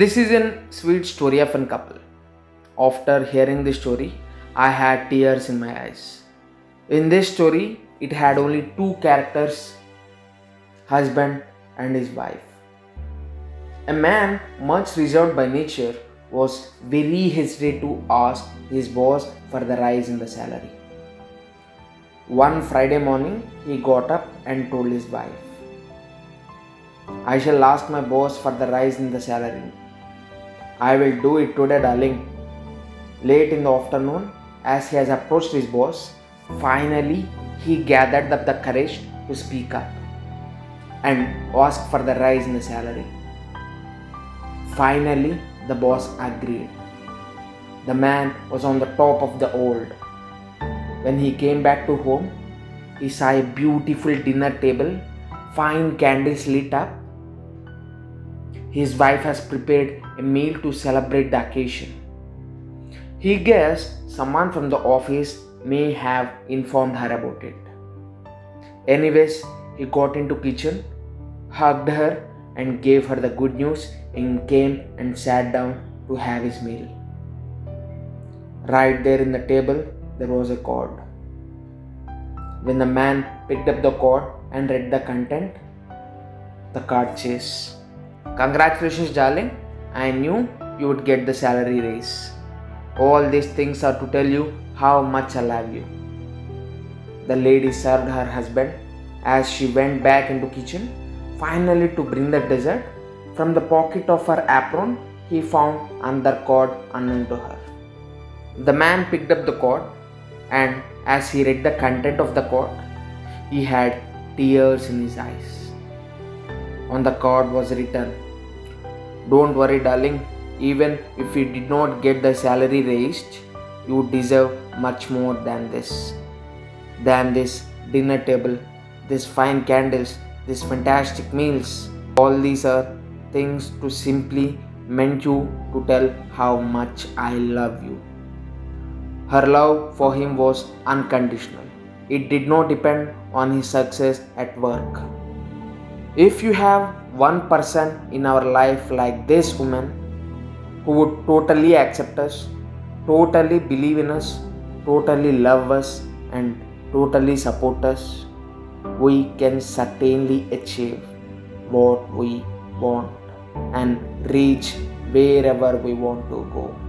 This is a sweet story of a couple. After hearing this story, I had tears in my eyes. In this story, it had only two characters husband and his wife. A man, much reserved by nature, was very hesitant to ask his boss for the rise in the salary. One Friday morning, he got up and told his wife, I shall ask my boss for the rise in the salary. I will do it today, darling. Late in the afternoon, as he has approached his boss, finally he gathered up the courage to speak up and ask for the rise in the salary. Finally, the boss agreed. The man was on the top of the old. When he came back to home, he saw a beautiful dinner table, fine candles lit up. His wife has prepared a meal to celebrate the occasion. He guessed someone from the office may have informed her about it. Anyways, he got into kitchen, hugged her and gave her the good news and came and sat down to have his meal. Right there in the table, there was a card. When the man picked up the card and read the content, the card says, Congratulations, darling. I knew you would get the salary raise. All these things are to tell you how much I love you. The lady served her husband as she went back into kitchen, finally to bring the dessert. From the pocket of her apron, he found another cord unknown to her. The man picked up the cord, and as he read the content of the cord, he had tears in his eyes. On the card was written, Don't worry, darling, even if you did not get the salary raised, you deserve much more than this. Than this dinner table, these fine candles, these fantastic meals. All these are things to simply meant you to tell how much I love you. Her love for him was unconditional. It did not depend on his success at work. If you have one person in our life like this woman who would totally accept us, totally believe in us, totally love us, and totally support us, we can certainly achieve what we want and reach wherever we want to go.